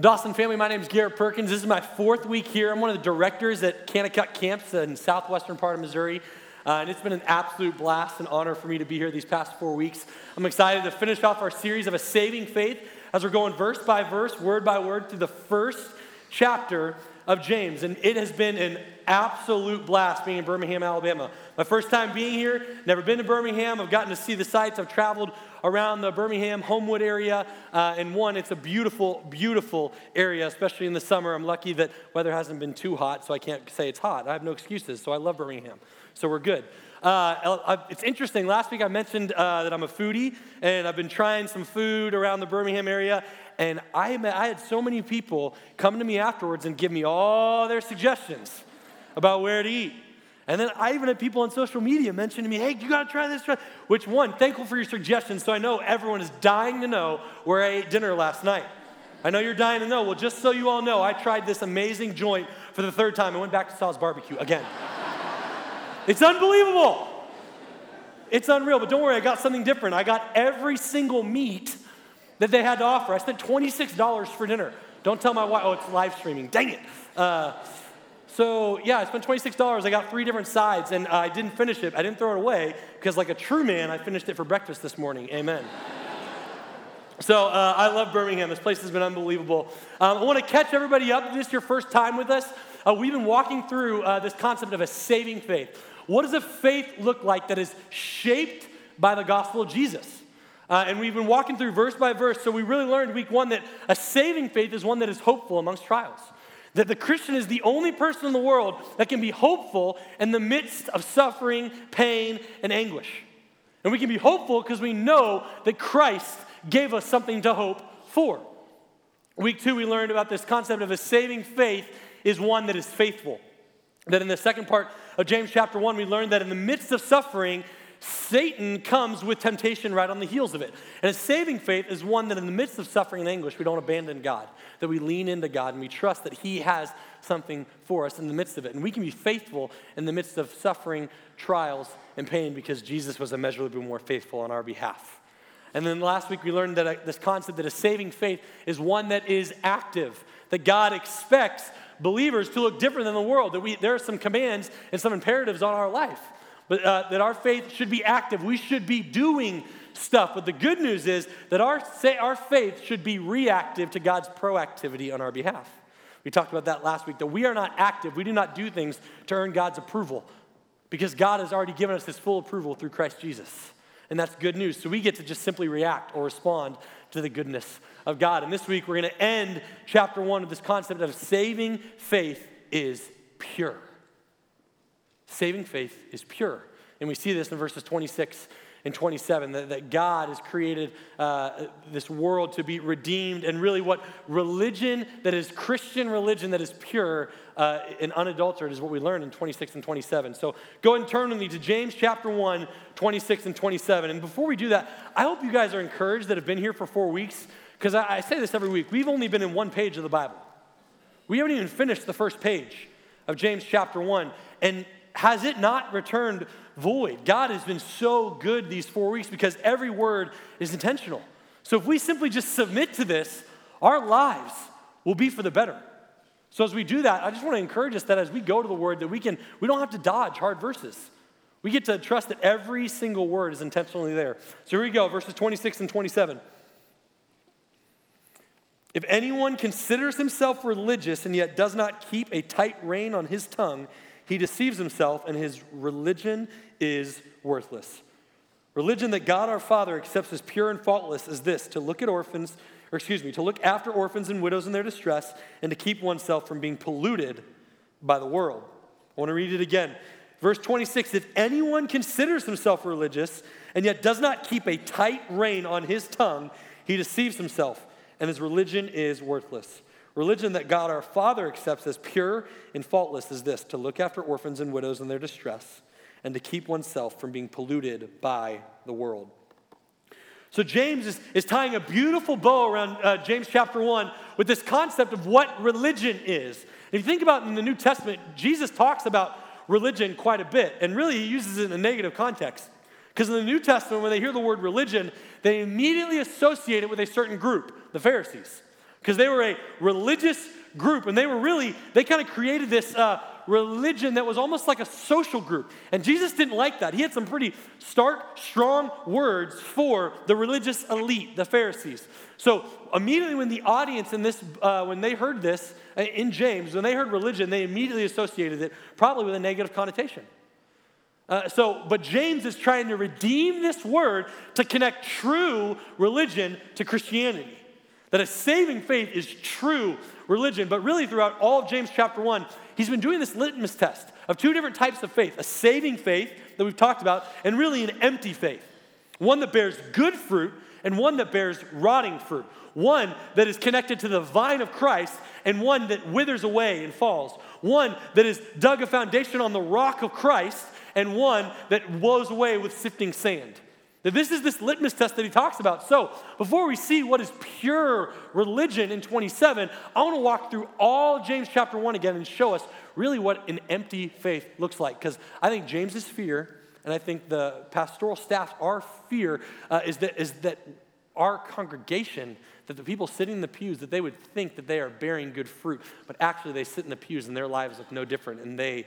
Dawson family, my name is Garrett Perkins. This is my fourth week here. I'm one of the directors at Kanakuk Camps in southwestern part of Missouri. Uh, and it's been an absolute blast and honor for me to be here these past four weeks. I'm excited to finish off our series of a saving faith as we're going verse by verse, word by word through the first chapter of James. And it has been an absolute blast being in Birmingham, Alabama. My first time being here, never been to Birmingham. I've gotten to see the sights. I've traveled around the Birmingham, Homewood area. Uh, and one, it's a beautiful, beautiful area, especially in the summer. I'm lucky that weather hasn't been too hot, so I can't say it's hot. I have no excuses, so I love Birmingham. So we're good. Uh, it's interesting. Last week I mentioned uh, that I'm a foodie, and I've been trying some food around the Birmingham area. And I, I had so many people come to me afterwards and give me all their suggestions about where to eat. And then I even had people on social media mention to me, hey, you gotta try this, try. Which one? Thankful for your suggestions, so I know everyone is dying to know where I ate dinner last night. I know you're dying to know. Well, just so you all know, I tried this amazing joint for the third time. I went back to Sal's Barbecue again. it's unbelievable. It's unreal, but don't worry, I got something different. I got every single meat that they had to offer. I spent $26 for dinner. Don't tell my wife, oh, it's live streaming. Dang it. Uh, so, yeah, I spent $26. I got three different sides, and I didn't finish it. I didn't throw it away because, like a true man, I finished it for breakfast this morning. Amen. so, uh, I love Birmingham. This place has been unbelievable. Um, I want to catch everybody up. If this is your first time with us, uh, we've been walking through uh, this concept of a saving faith. What does a faith look like that is shaped by the gospel of Jesus? Uh, and we've been walking through verse by verse. So we really learned week one that a saving faith is one that is hopeful amongst trials. That the Christian is the only person in the world that can be hopeful in the midst of suffering, pain, and anguish. And we can be hopeful because we know that Christ gave us something to hope for. Week two, we learned about this concept of a saving faith is one that is faithful. That in the second part of James chapter 1, we learned that in the midst of suffering, Satan comes with temptation right on the heels of it. And a saving faith is one that in the midst of suffering and anguish, we don't abandon God, that we lean into God and we trust that He has something for us in the midst of it. And we can be faithful in the midst of suffering, trials, and pain because Jesus was immeasurably more faithful on our behalf. And then last week we learned that this concept that a saving faith is one that is active, that God expects believers to look different than the world, that we, there are some commands and some imperatives on our life but uh, that our faith should be active. We should be doing stuff. But the good news is that our, say, our faith should be reactive to God's proactivity on our behalf. We talked about that last week, that we are not active. We do not do things to earn God's approval because God has already given us His full approval through Christ Jesus. And that's good news. So we get to just simply react or respond to the goodness of God. And this week we're going to end chapter one of this concept of saving faith is pure. Saving faith is pure. And we see this in verses 26 and 27 that, that God has created uh, this world to be redeemed, and really what religion that is Christian religion that is pure uh, and unadulterated is what we learn in 26 and 27. So go and turn with me to James chapter 1, 26 and 27. And before we do that, I hope you guys are encouraged that have been here for four weeks, because I, I say this every week. We've only been in one page of the Bible. We haven't even finished the first page of James chapter 1. And has it not returned void? God has been so good these four weeks because every word is intentional. So if we simply just submit to this, our lives will be for the better. So as we do that, I just want to encourage us that as we go to the word that we can we don't have to dodge hard verses. We get to trust that every single word is intentionally there. So here we go, verses 26 and 27. If anyone considers himself religious and yet does not keep a tight rein on his tongue, he deceives himself, and his religion is worthless. Religion that God our Father accepts as pure and faultless is this to look at orphans, or excuse me, to look after orphans and widows in their distress, and to keep oneself from being polluted by the world. I want to read it again. Verse 26 If anyone considers himself religious and yet does not keep a tight rein on his tongue, he deceives himself, and his religion is worthless. Religion that God our Father accepts as pure and faultless is this to look after orphans and widows in their distress and to keep oneself from being polluted by the world. So, James is, is tying a beautiful bow around uh, James chapter 1 with this concept of what religion is. If you think about in the New Testament, Jesus talks about religion quite a bit, and really he uses it in a negative context. Because in the New Testament, when they hear the word religion, they immediately associate it with a certain group, the Pharisees. Because they were a religious group and they were really, they kind of created this uh, religion that was almost like a social group. And Jesus didn't like that. He had some pretty stark, strong words for the religious elite, the Pharisees. So immediately when the audience in this, uh, when they heard this uh, in James, when they heard religion, they immediately associated it probably with a negative connotation. Uh, so, but James is trying to redeem this word to connect true religion to Christianity. That a saving faith is true religion. But really, throughout all of James chapter 1, he's been doing this litmus test of two different types of faith a saving faith that we've talked about, and really an empty faith. One that bears good fruit, and one that bears rotting fruit. One that is connected to the vine of Christ, and one that withers away and falls. One that has dug a foundation on the rock of Christ, and one that blows away with sifting sand. That this is this litmus test that he talks about. So, before we see what is pure religion in 27, I want to walk through all James chapter 1 again and show us really what an empty faith looks like. Because I think James's fear, and I think the pastoral staff, our fear uh, is, that, is that our congregation, that the people sitting in the pews, that they would think that they are bearing good fruit, but actually they sit in the pews and their lives look no different, and they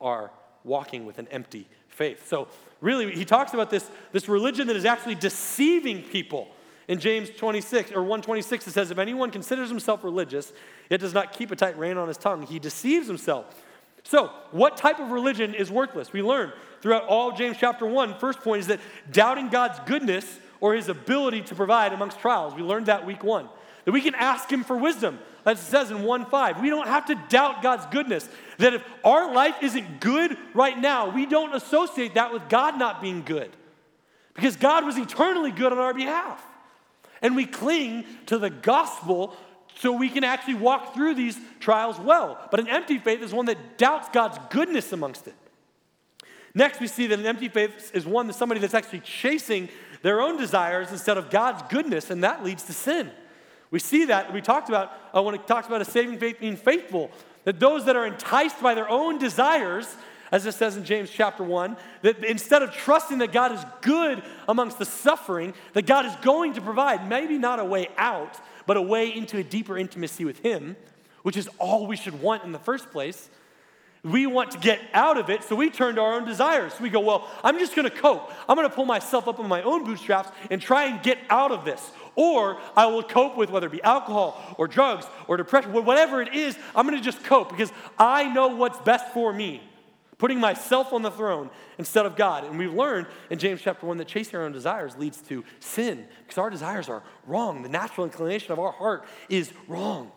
are walking with an empty faith. So, really, he talks about this, this religion that is actually deceiving people. In James 26 or 126, it says, If anyone considers himself religious, yet does not keep a tight rein on his tongue, he deceives himself. So, what type of religion is worthless? We learn throughout all James chapter 1. First point is that doubting God's goodness or his ability to provide amongst trials. We learned that week one. That we can ask him for wisdom as it says in 1 5. We don't have to doubt God's goodness. That if our life isn't good right now, we don't associate that with God not being good. Because God was eternally good on our behalf. And we cling to the gospel so we can actually walk through these trials well. But an empty faith is one that doubts God's goodness amongst it. Next, we see that an empty faith is one that somebody that's actually chasing their own desires instead of God's goodness, and that leads to sin. We see that, we talked about uh, when it talks about a saving faith being faithful, that those that are enticed by their own desires, as it says in James chapter 1, that instead of trusting that God is good amongst the suffering, that God is going to provide maybe not a way out, but a way into a deeper intimacy with Him, which is all we should want in the first place. We want to get out of it, so we turn to our own desires. We go, Well, I'm just gonna cope. I'm gonna pull myself up on my own bootstraps and try and get out of this. Or I will cope with whether it be alcohol or drugs or depression, whatever it is, I'm gonna just cope because I know what's best for me. Putting myself on the throne instead of God. And we've learned in James chapter 1 that chasing our own desires leads to sin because our desires are wrong. The natural inclination of our heart is wrong.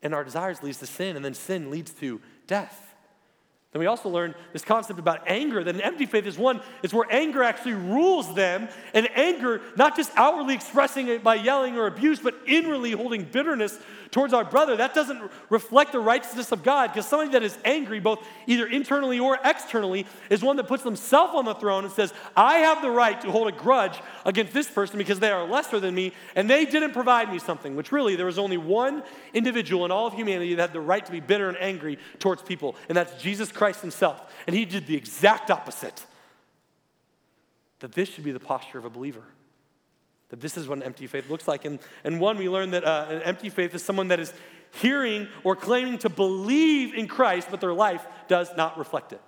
And our desires leads to sin, and then sin leads to death. Then we also learn this concept about anger, that an empty faith is one, it's where anger actually rules them, and anger, not just outwardly expressing it by yelling or abuse, but inwardly holding bitterness towards our brother. That doesn't reflect the righteousness of God, because somebody that is angry, both either internally or externally, is one that puts themselves on the throne and says, I have the right to hold a grudge against this person because they are lesser than me, and they didn't provide me something, which really there was only one individual in all of humanity that had the right to be bitter and angry towards people, and that's Jesus Christ. Christ himself. And he did the exact opposite. That this should be the posture of a believer. That this is what an empty faith looks like. And, and one, we learned that uh, an empty faith is someone that is hearing or claiming to believe in Christ, but their life does not reflect it.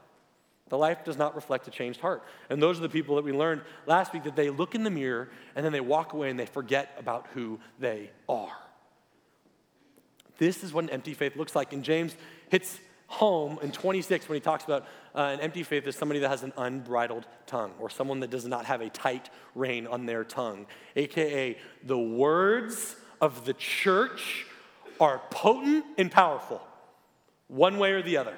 The life does not reflect a changed heart. And those are the people that we learned last week that they look in the mirror and then they walk away and they forget about who they are. This is what an empty faith looks like. And James hits home in 26 when he talks about uh, an empty faith is somebody that has an unbridled tongue or someone that does not have a tight rein on their tongue, aka the words of the church are potent and powerful, one way or the other.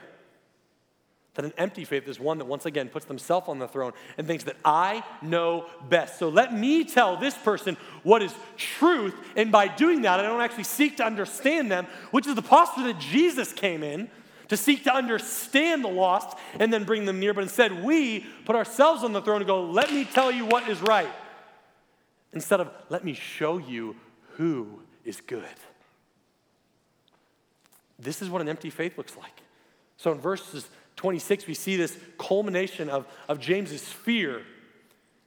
That an empty faith is one that once again puts themselves on the throne and thinks that I know best. So let me tell this person what is truth. And by doing that, I don't actually seek to understand them, which is the posture that Jesus came in to seek to understand the lost and then bring them near, but instead we put ourselves on the throne and go, let me tell you what is right. Instead of, let me show you who is good. This is what an empty faith looks like. So in verses 26, we see this culmination of, of James's fear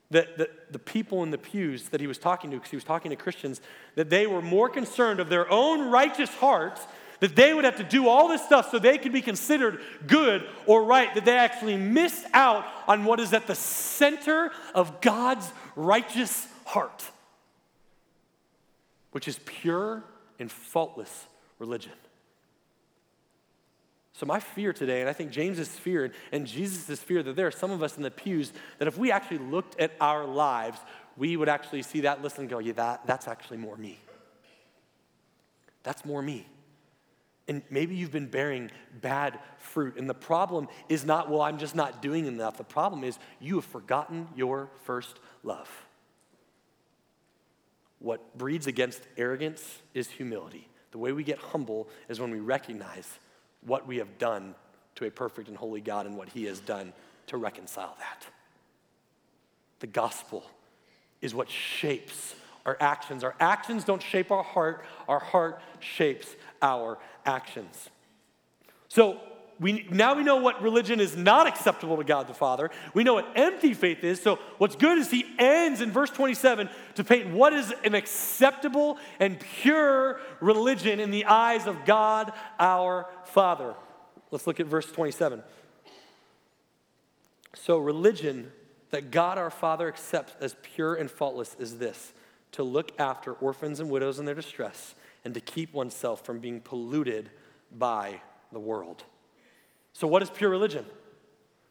that the, the people in the pews that he was talking to, because he was talking to Christians, that they were more concerned of their own righteous hearts, that they would have to do all this stuff so they could be considered good or right, that they actually missed out on what is at the center of God's righteous heart, which is pure and faultless religion. So, my fear today, and I think James's fear and Jesus' fear, that there are some of us in the pews that if we actually looked at our lives, we would actually see that list and go, yeah, that, that's actually more me. That's more me. And maybe you've been bearing bad fruit. And the problem is not, well, I'm just not doing enough. The problem is you have forgotten your first love. What breeds against arrogance is humility. The way we get humble is when we recognize what we have done to a perfect and holy God and what He has done to reconcile that. The gospel is what shapes our actions. Our actions don't shape our heart, our heart shapes our actions. So, we, now we know what religion is not acceptable to God the Father. We know what empty faith is. So, what's good is he ends in verse 27 to paint what is an acceptable and pure religion in the eyes of God our Father. Let's look at verse 27. So, religion that God our Father accepts as pure and faultless is this to look after orphans and widows in their distress and to keep oneself from being polluted by the world. So, what is pure religion?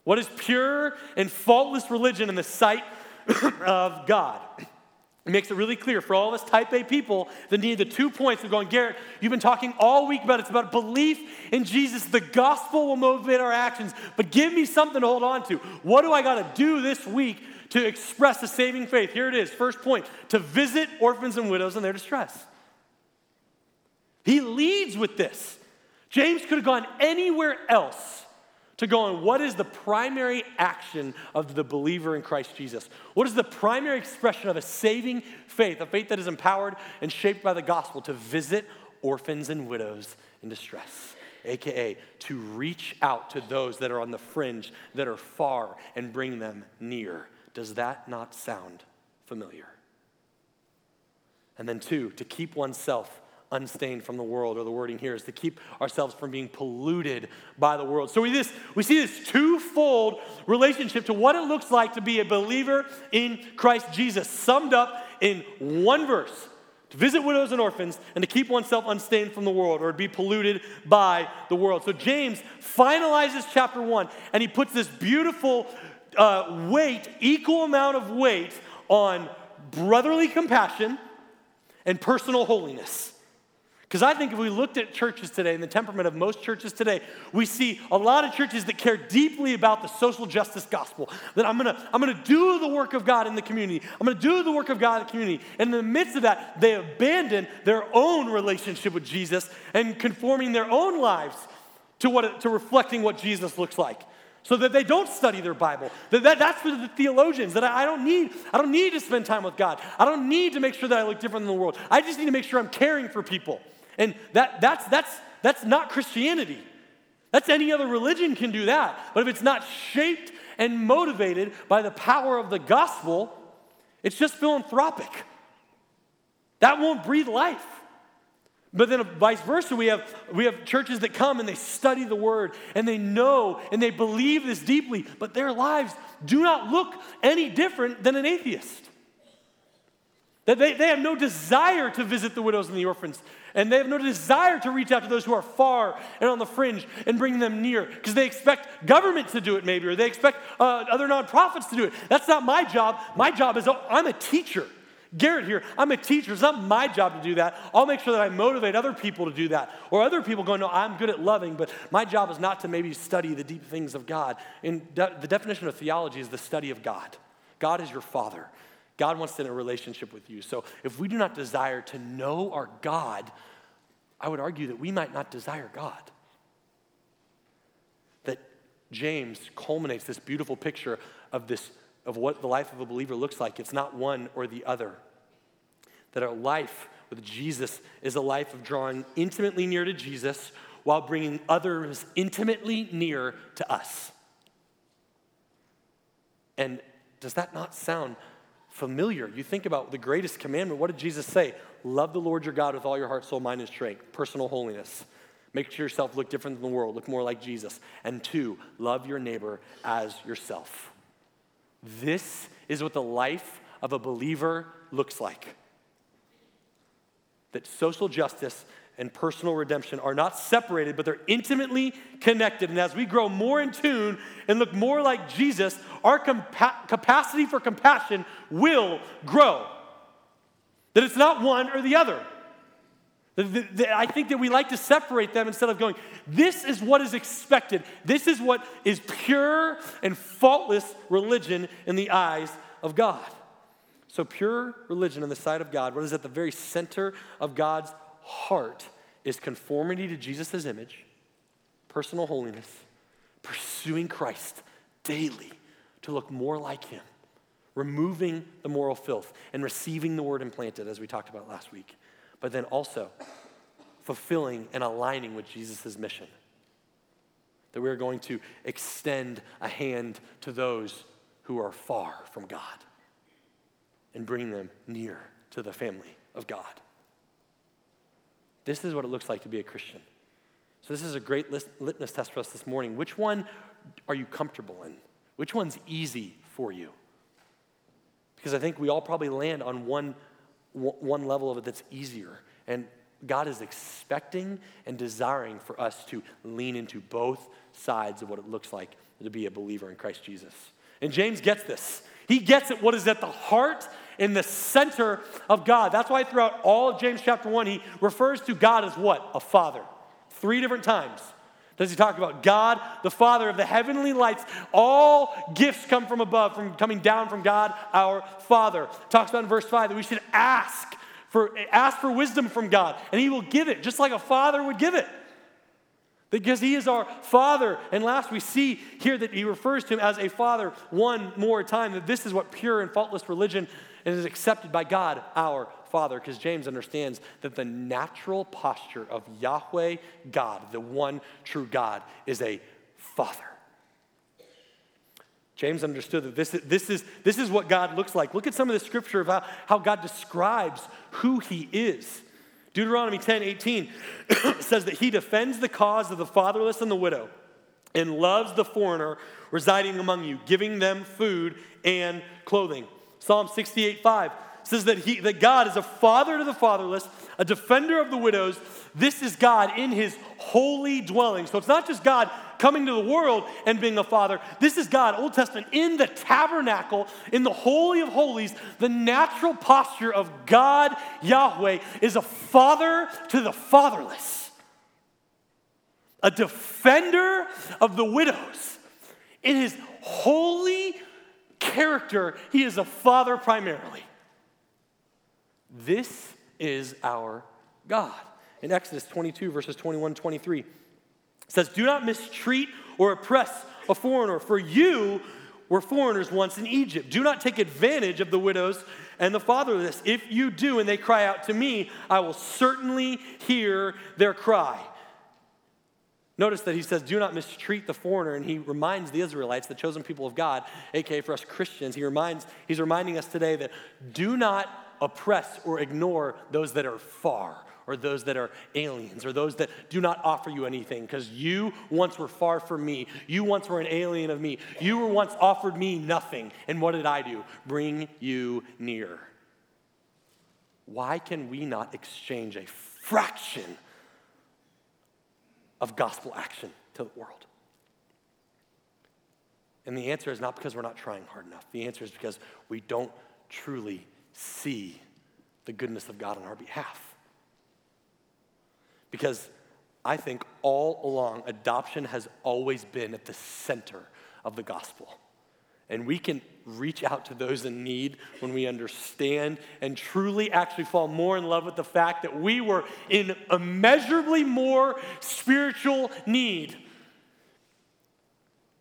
What is pure and faultless religion in the sight of God? It makes it really clear for all of us type A people that need the two points of going, Garrett, you've been talking all week about it. it's about belief in Jesus. The gospel will motivate our actions, but give me something to hold on to. What do I got to do this week to express the saving faith? Here it is. First point to visit orphans and widows in their distress. He leads with this. James could have gone anywhere else to go on what is the primary action of the believer in Christ Jesus? What is the primary expression of a saving faith, a faith that is empowered and shaped by the gospel to visit orphans and widows in distress? AKA to reach out to those that are on the fringe, that are far, and bring them near. Does that not sound familiar? And then, two, to keep oneself unstained from the world, or the wording here is to keep ourselves from being polluted by the world. So we, this, we see this twofold relationship to what it looks like to be a believer in Christ Jesus, summed up in one verse to visit widows and orphans and to keep oneself unstained from the world or to be polluted by the world. So James finalizes chapter one and he puts this beautiful uh, weight, equal amount of weight on brotherly compassion and personal holiness. Because I think if we looked at churches today and the temperament of most churches today, we see a lot of churches that care deeply about the social justice gospel. That I'm gonna, I'm gonna do the work of God in the community. I'm gonna do the work of God in the community. And in the midst of that, they abandon their own relationship with Jesus and conforming their own lives to, what, to reflecting what Jesus looks like so that they don't study their Bible. That, that, that's for the theologians, that I, I, don't need, I don't need to spend time with God. I don't need to make sure that I look different than the world. I just need to make sure I'm caring for people. And that, that's, that's, that's not Christianity. That's any other religion can do that. But if it's not shaped and motivated by the power of the gospel, it's just philanthropic. That won't breathe life. But then vice versa, we have, we have churches that come and they study the word and they know and they believe this deeply, but their lives do not look any different than an atheist. That they, they have no desire to visit the widows and the orphans. And they have no desire to reach out to those who are far and on the fringe and bring them near because they expect government to do it, maybe, or they expect uh, other nonprofits to do it. That's not my job. My job is oh, I'm a teacher. Garrett here, I'm a teacher. It's not my job to do that. I'll make sure that I motivate other people to do that. Or other people go, no, I'm good at loving, but my job is not to maybe study the deep things of God. And de- the definition of theology is the study of God. God is your father. God wants to in a relationship with you. So if we do not desire to know our God, I would argue that we might not desire God. That James culminates this beautiful picture of this of what the life of a believer looks like. It's not one or the other. That our life with Jesus is a life of drawing intimately near to Jesus while bringing others intimately near to us. And Does that not sound familiar? You think about the greatest commandment. What did Jesus say? Love the Lord your God with all your heart, soul, mind, and strength. Personal holiness. Make yourself look different than the world, look more like Jesus. And two, love your neighbor as yourself. This is what the life of a believer looks like. That social justice and personal redemption are not separated, but they're intimately connected. And as we grow more in tune and look more like Jesus, our compa- capacity for compassion will grow. That it's not one or the other. I think that we like to separate them instead of going, this is what is expected. This is what is pure and faultless religion in the eyes of God. So, pure religion in the sight of God, what is at the very center of God's heart, is conformity to Jesus' image, personal holiness, pursuing Christ daily to look more like Him, removing the moral filth, and receiving the word implanted, as we talked about last week but then also fulfilling and aligning with Jesus' mission. That we're going to extend a hand to those who are far from God and bring them near to the family of God. This is what it looks like to be a Christian. So, this is a great litmus test for us this morning. Which one are you comfortable in? Which one's easy for you? Because I think we all probably land on one one level of it that's easier. And God is expecting and desiring for us to lean into both sides of what it looks like to be a believer in Christ Jesus. And James gets this. He gets it, what is at the heart in the center of God. That's why throughout all of James chapter 1, he refers to God as what? A father. Three different times does he talk about God, the Father of the heavenly lights. All gifts come from above, from coming down from God, our Father. Talks about in verse 5 that we should ask for, ask for wisdom from God, and He will give it, just like a father would give it. Because He is our Father. And last, we see here that He refers to Him as a Father one more time, that this is what pure and faultless religion is accepted by God, our Father, because James understands that the natural posture of Yahweh God, the one true God, is a Father. James understood that this, this, is, this is what God looks like. Look at some of the scripture about how God describes who he is. Deuteronomy 10 18 says that he defends the cause of the fatherless and the widow and loves the foreigner residing among you, giving them food and clothing. Psalm 68 5 says that, he, that God is a father to the fatherless, a defender of the widows. This is God in his holy dwelling. So it's not just God coming to the world and being a father. This is God, Old Testament, in the tabernacle, in the Holy of Holies. The natural posture of God, Yahweh, is a father to the fatherless, a defender of the widows. In his holy character, he is a father primarily. This is our God. In Exodus 22, verses 21 23, it says, Do not mistreat or oppress a foreigner, for you were foreigners once in Egypt. Do not take advantage of the widows and the fatherless. If you do and they cry out to me, I will certainly hear their cry. Notice that he says, Do not mistreat the foreigner, and he reminds the Israelites, the chosen people of God, aka for us Christians, he reminds, he's reminding us today that do not oppress or ignore those that are far or those that are aliens or those that do not offer you anything because you once were far from me. You once were an alien of me. You were once offered me nothing. And what did I do? Bring you near. Why can we not exchange a fraction of gospel action to the world? And the answer is not because we're not trying hard enough. The answer is because we don't truly see the goodness of God on our behalf. Because I think all along, adoption has always been at the center of the gospel. And we can reach out to those in need when we understand and truly actually fall more in love with the fact that we were in immeasurably more spiritual need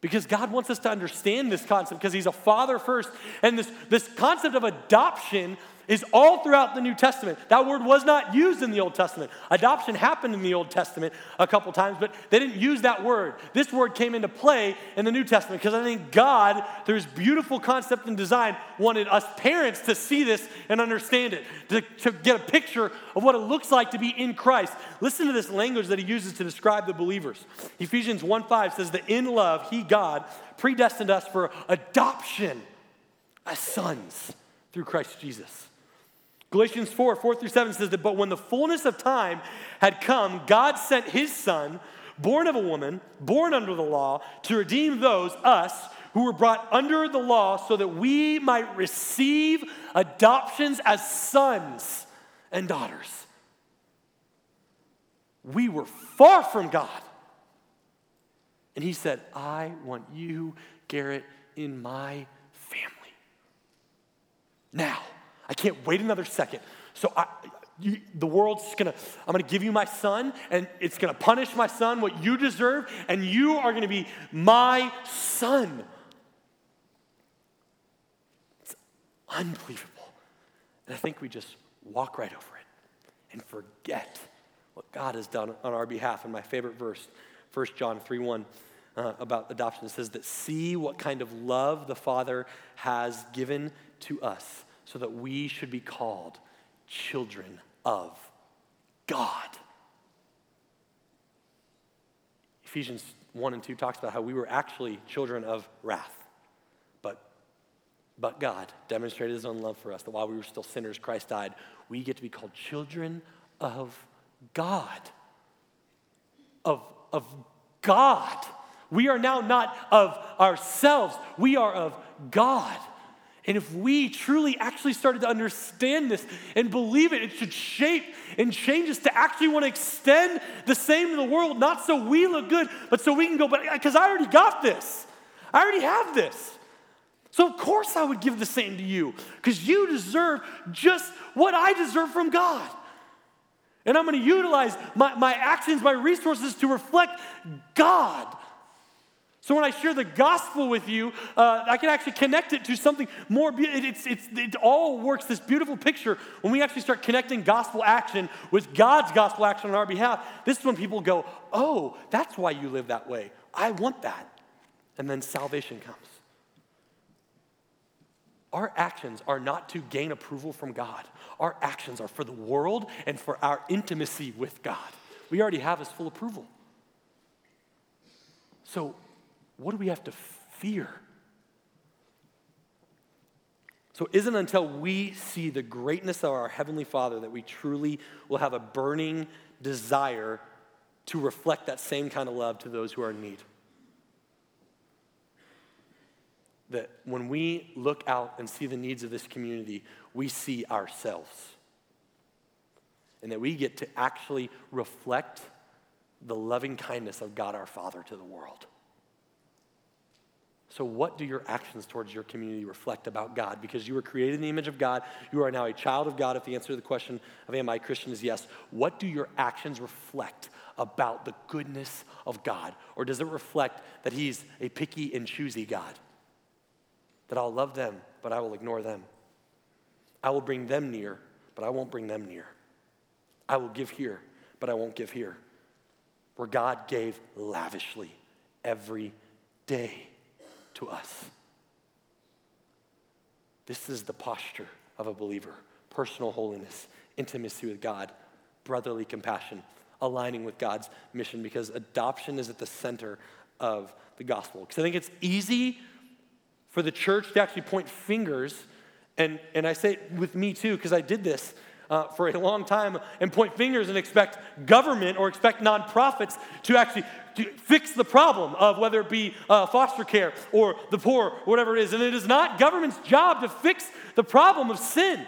because God wants us to understand this concept because He's a father first. And this, this concept of adoption is all throughout the New Testament. That word was not used in the Old Testament. Adoption happened in the Old Testament a couple times, but they didn't use that word. This word came into play in the New Testament because I think God, through his beautiful concept and design, wanted us parents to see this and understand it, to, to get a picture of what it looks like to be in Christ. Listen to this language that he uses to describe the believers. Ephesians 1 5 says that in love, he, God, predestined us for adoption as sons through Christ Jesus. Galatians 4 4 through 7 says that, but when the fullness of time had come, God sent his son, born of a woman, born under the law, to redeem those, us, who were brought under the law, so that we might receive adoptions as sons and daughters. We were far from God. And he said, I want you, Garrett, in my family. now. I can't wait another second. So I, you, the world's gonna, I'm gonna give you my son, and it's gonna punish my son what you deserve, and you are gonna be my son. It's unbelievable. And I think we just walk right over it and forget what God has done on our behalf. And my favorite verse, 1 John 3 1. Uh, about adoption. It says that see what kind of love the Father has given to us so that we should be called children of God. Ephesians 1 and 2 talks about how we were actually children of wrath. But, but God demonstrated his own love for us, that while we were still sinners, Christ died. We get to be called children of God. Of, of God. We are now not of ourselves, we are of God. And if we truly actually started to understand this and believe it, it should shape and change us to actually want to extend the same to the world, not so we look good, but so we can go, but because I already got this. I already have this. So, of course, I would give the same to you because you deserve just what I deserve from God. And I'm going to utilize my, my actions, my resources to reflect God so when I share the gospel with you, uh, I can actually connect it to something more. Be- it's, it's, it all works this beautiful picture when we actually start connecting gospel action with God's gospel action on our behalf. This is when people go, "Oh, that's why you live that way. I want that," and then salvation comes. Our actions are not to gain approval from God. Our actions are for the world and for our intimacy with God. We already have His full approval. So what do we have to fear? So, it isn't until we see the greatness of our Heavenly Father that we truly will have a burning desire to reflect that same kind of love to those who are in need. That when we look out and see the needs of this community, we see ourselves. And that we get to actually reflect the loving kindness of God our Father to the world. So, what do your actions towards your community reflect about God? Because you were created in the image of God, you are now a child of God. If the answer to the question of am I Christian is yes, what do your actions reflect about the goodness of God? Or does it reflect that He's a picky and choosy God? That I'll love them, but I will ignore them. I will bring them near, but I won't bring them near. I will give here, but I won't give here. Where God gave lavishly every day to us. This is the posture of a believer personal holiness, intimacy with God, brotherly compassion, aligning with God's mission because adoption is at the center of the gospel. Because I think it's easy for the church to actually point fingers, and, and I say with me too, because I did this uh, for a long time and point fingers and expect government or expect nonprofits to actually to fix the problem of whether it be uh, foster care or the poor, or whatever it is. And it is not government's job to fix the problem of sin,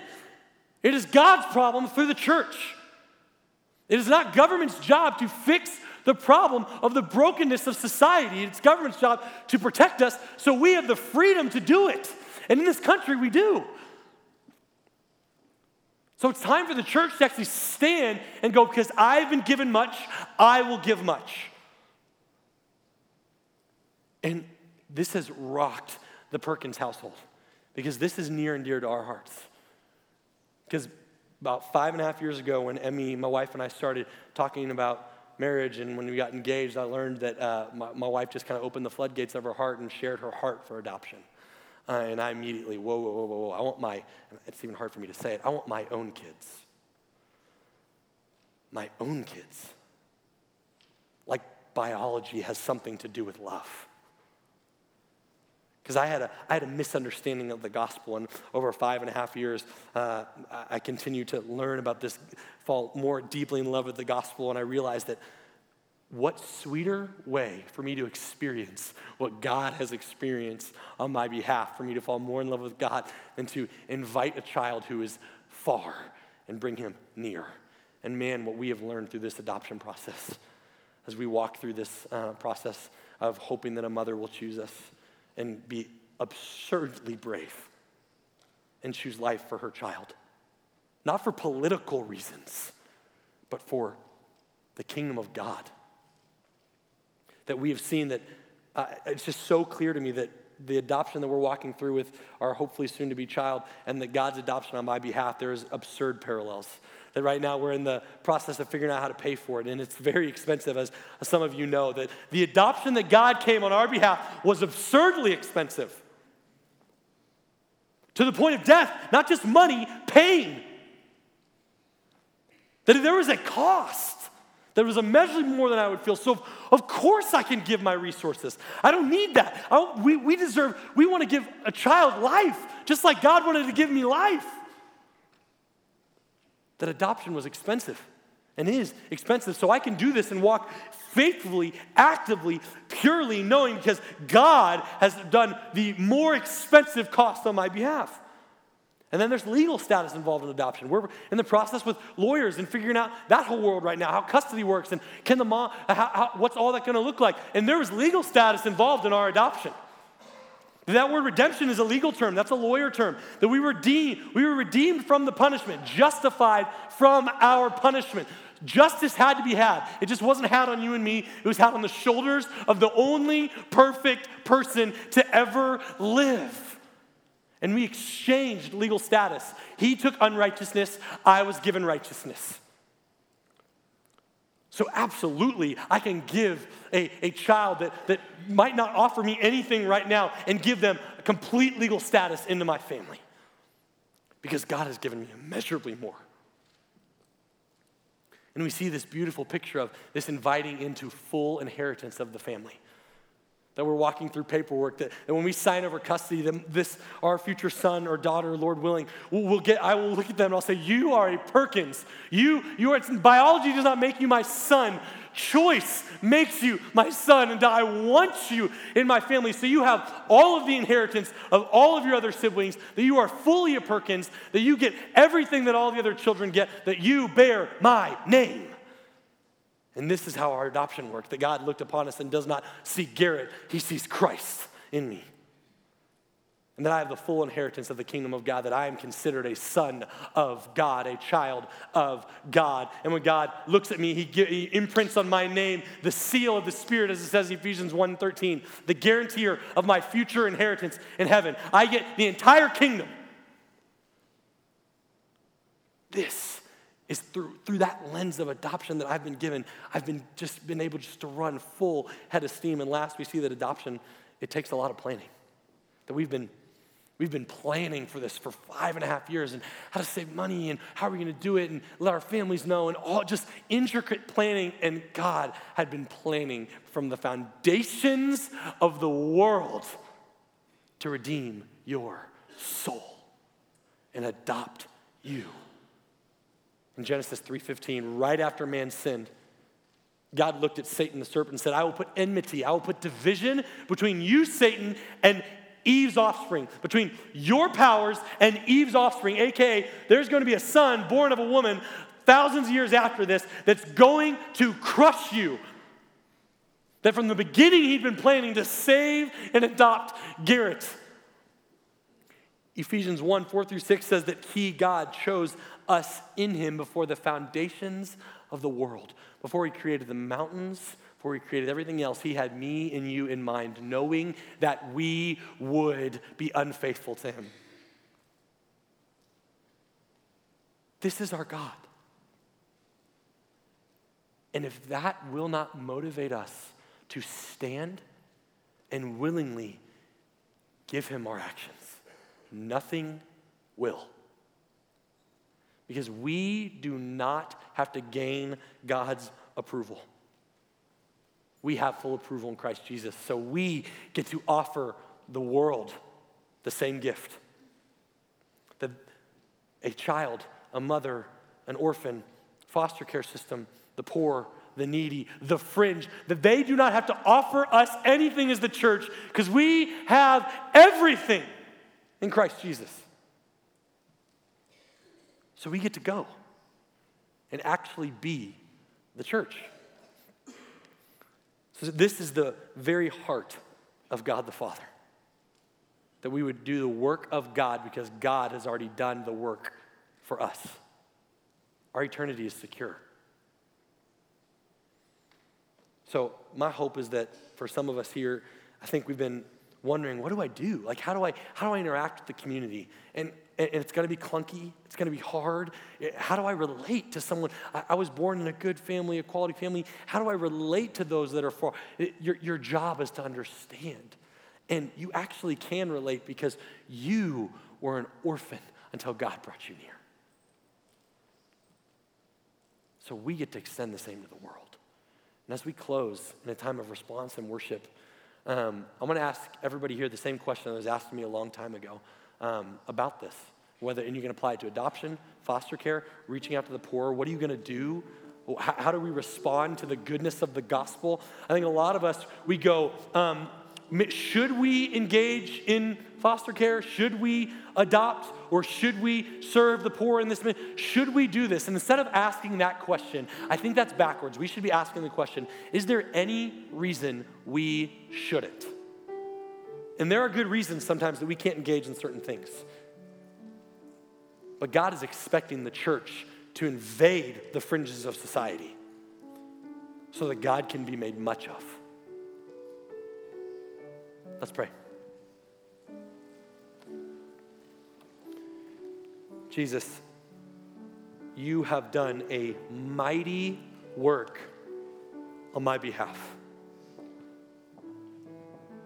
it is God's problem through the church. It is not government's job to fix the problem of the brokenness of society. It's government's job to protect us so we have the freedom to do it. And in this country, we do. So it's time for the church to actually stand and go, because I've been given much, I will give much. And this has rocked the Perkins household because this is near and dear to our hearts. Because about five and a half years ago, when Emmy, my wife, and I started talking about marriage and when we got engaged, I learned that uh, my, my, wife just kind of opened the floodgates of her heart and shared her heart for adoption. Uh, and I immediately, whoa, whoa, whoa, whoa, I want my, it's even hard for me to say it, I want my own kids. My own kids. Like biology has something to do with love because I, had a, I had a misunderstanding of the gospel. And over five and a half years, uh, I continued to learn about this, fall more deeply in love with the gospel. And I realized that what sweeter way for me to experience what God has experienced on my behalf, for me to fall more in love with God, than to invite a child who is far and bring him near. And man, what we have learned through this adoption process as we walk through this uh, process of hoping that a mother will choose us and be absurdly brave and choose life for her child. Not for political reasons, but for the kingdom of God. That we have seen that uh, it's just so clear to me that the adoption that we're walking through with our hopefully soon to be child and that God's adoption on my behalf, there's absurd parallels that right now we're in the process of figuring out how to pay for it, and it's very expensive, as some of you know. That the adoption that God came on our behalf was absurdly expensive to the point of death, not just money, pain. That there was a cost. There was immeasurably more than I would feel. So, of course, I can give my resources. I don't need that. we, we deserve, we want to give a child life, just like God wanted to give me life that adoption was expensive and is expensive. So I can do this and walk faithfully, actively, purely, knowing because God has done the more expensive cost on my behalf. And then there's legal status involved in adoption. We're in the process with lawyers and figuring out that whole world right now, how custody works, and can the mom, how, how, what's all that going to look like. And there was legal status involved in our adoption. That word redemption is a legal term, that's a lawyer term. That we redeem, we were redeemed from the punishment, justified from our punishment. Justice had to be had. It just wasn't had on you and me, it was had on the shoulders of the only perfect person to ever live. And we exchanged legal status. He took unrighteousness, I was given righteousness. So, absolutely, I can give a, a child that, that might not offer me anything right now and give them a complete legal status into my family because God has given me immeasurably more. And we see this beautiful picture of this inviting into full inheritance of the family that we're walking through paperwork that, that when we sign over custody then this our future son or daughter lord willing we'll, we'll, get i will look at them and i'll say you are a perkins. You you are biology does not make you my son. Choice makes you my son and i want you in my family. So you have all of the inheritance of all of your other siblings that you are fully a perkins that you get everything that all the other children get that you bear my name and this is how our adoption worked that God looked upon us and does not see Garrett, he sees Christ in me. And that I have the full inheritance of the kingdom of God, that I am considered a son of God, a child of God. And when God looks at me, he, he imprints on my name the seal of the Spirit, as it says in Ephesians 1.13, the guarantor of my future inheritance in heaven. I get the entire kingdom. This is through, through that lens of adoption that I've been given. I've been just been able just to run full head of steam. And last, we see that adoption, it takes a lot of planning. That we've been, we've been planning for this for five and a half years and how to save money and how are we to do it and let our families know and all just intricate planning. And God had been planning from the foundations of the world to redeem your soul and adopt you in Genesis 3:15, right after man sinned, God looked at Satan the serpent and said, I will put enmity, I will put division between you, Satan, and Eve's offspring, between your powers and Eve's offspring, aka there's going to be a son born of a woman thousands of years after this that's going to crush you. That from the beginning he'd been planning to save and adopt Garrett. Ephesians 1 4 through 6 says that he, God, chose us in him before the foundations of the world. Before he created the mountains, before he created everything else, he had me and you in mind, knowing that we would be unfaithful to him. This is our God. And if that will not motivate us to stand and willingly give Him our actions, nothing will. Because we do not have to gain God's approval. We have full approval in Christ Jesus. So we get to offer the world the same gift. That a child, a mother, an orphan, foster care system, the poor, the needy, the fringe, that they do not have to offer us anything as the church because we have everything in Christ Jesus. So we get to go and actually be the church. So this is the very heart of God the Father. That we would do the work of God because God has already done the work for us. Our eternity is secure. So, my hope is that for some of us here, I think we've been wondering, what do I do? Like, how do I, how do I interact with the community? And, and it's going to be clunky. It's going to be hard. How do I relate to someone? I, was born in a good family, a quality family. How do I relate to those that are far? Your, your job is to understand. And you actually can relate because you were an orphan until God brought you near. So we get to extend the same to the world. And as we close in a time of response and worship, um, I'm going to ask everybody here the same question that was asked me a long time ago um, about this. Whether, and you can apply it to adoption, foster care, reaching out to the poor. What are you going to do? How, how, do we respond to the goodness of the gospel? I think a lot of us, we go, um, should we engage in foster care? Should we adopt or should we serve the poor in this? Should we do this? And instead of asking that question, I think that's backwards. We should be asking the question is there any reason we shouldn't? And there are good reasons sometimes that we can't engage in certain things. But God is expecting the church to invade the fringes of society so that God can be made much of. Let's pray. Jesus, you have done a mighty work on my behalf.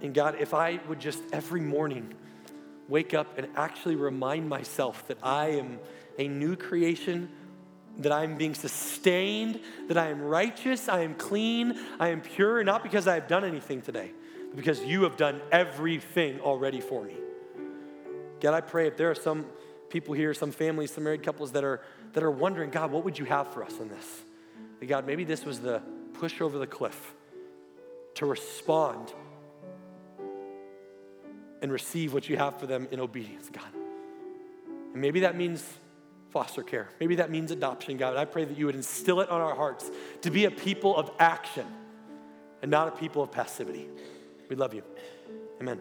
And God, if I would just every morning wake up and actually remind myself that I am a new creation, that I'm being sustained, that I am righteous, I am clean, I am pure, not because I have done anything today, but because you have done everything already for me. God, I pray if there are some people here, some families, some married couples that are, that are wondering, God, what would you have for us in this? That God, maybe this was the push over the cliff to respond and receive what you have for them in obedience, God. And maybe that means foster care. Maybe that means adoption, God. I pray that you would instill it on our hearts to be a people of action and not a people of passivity. We love you. Amen.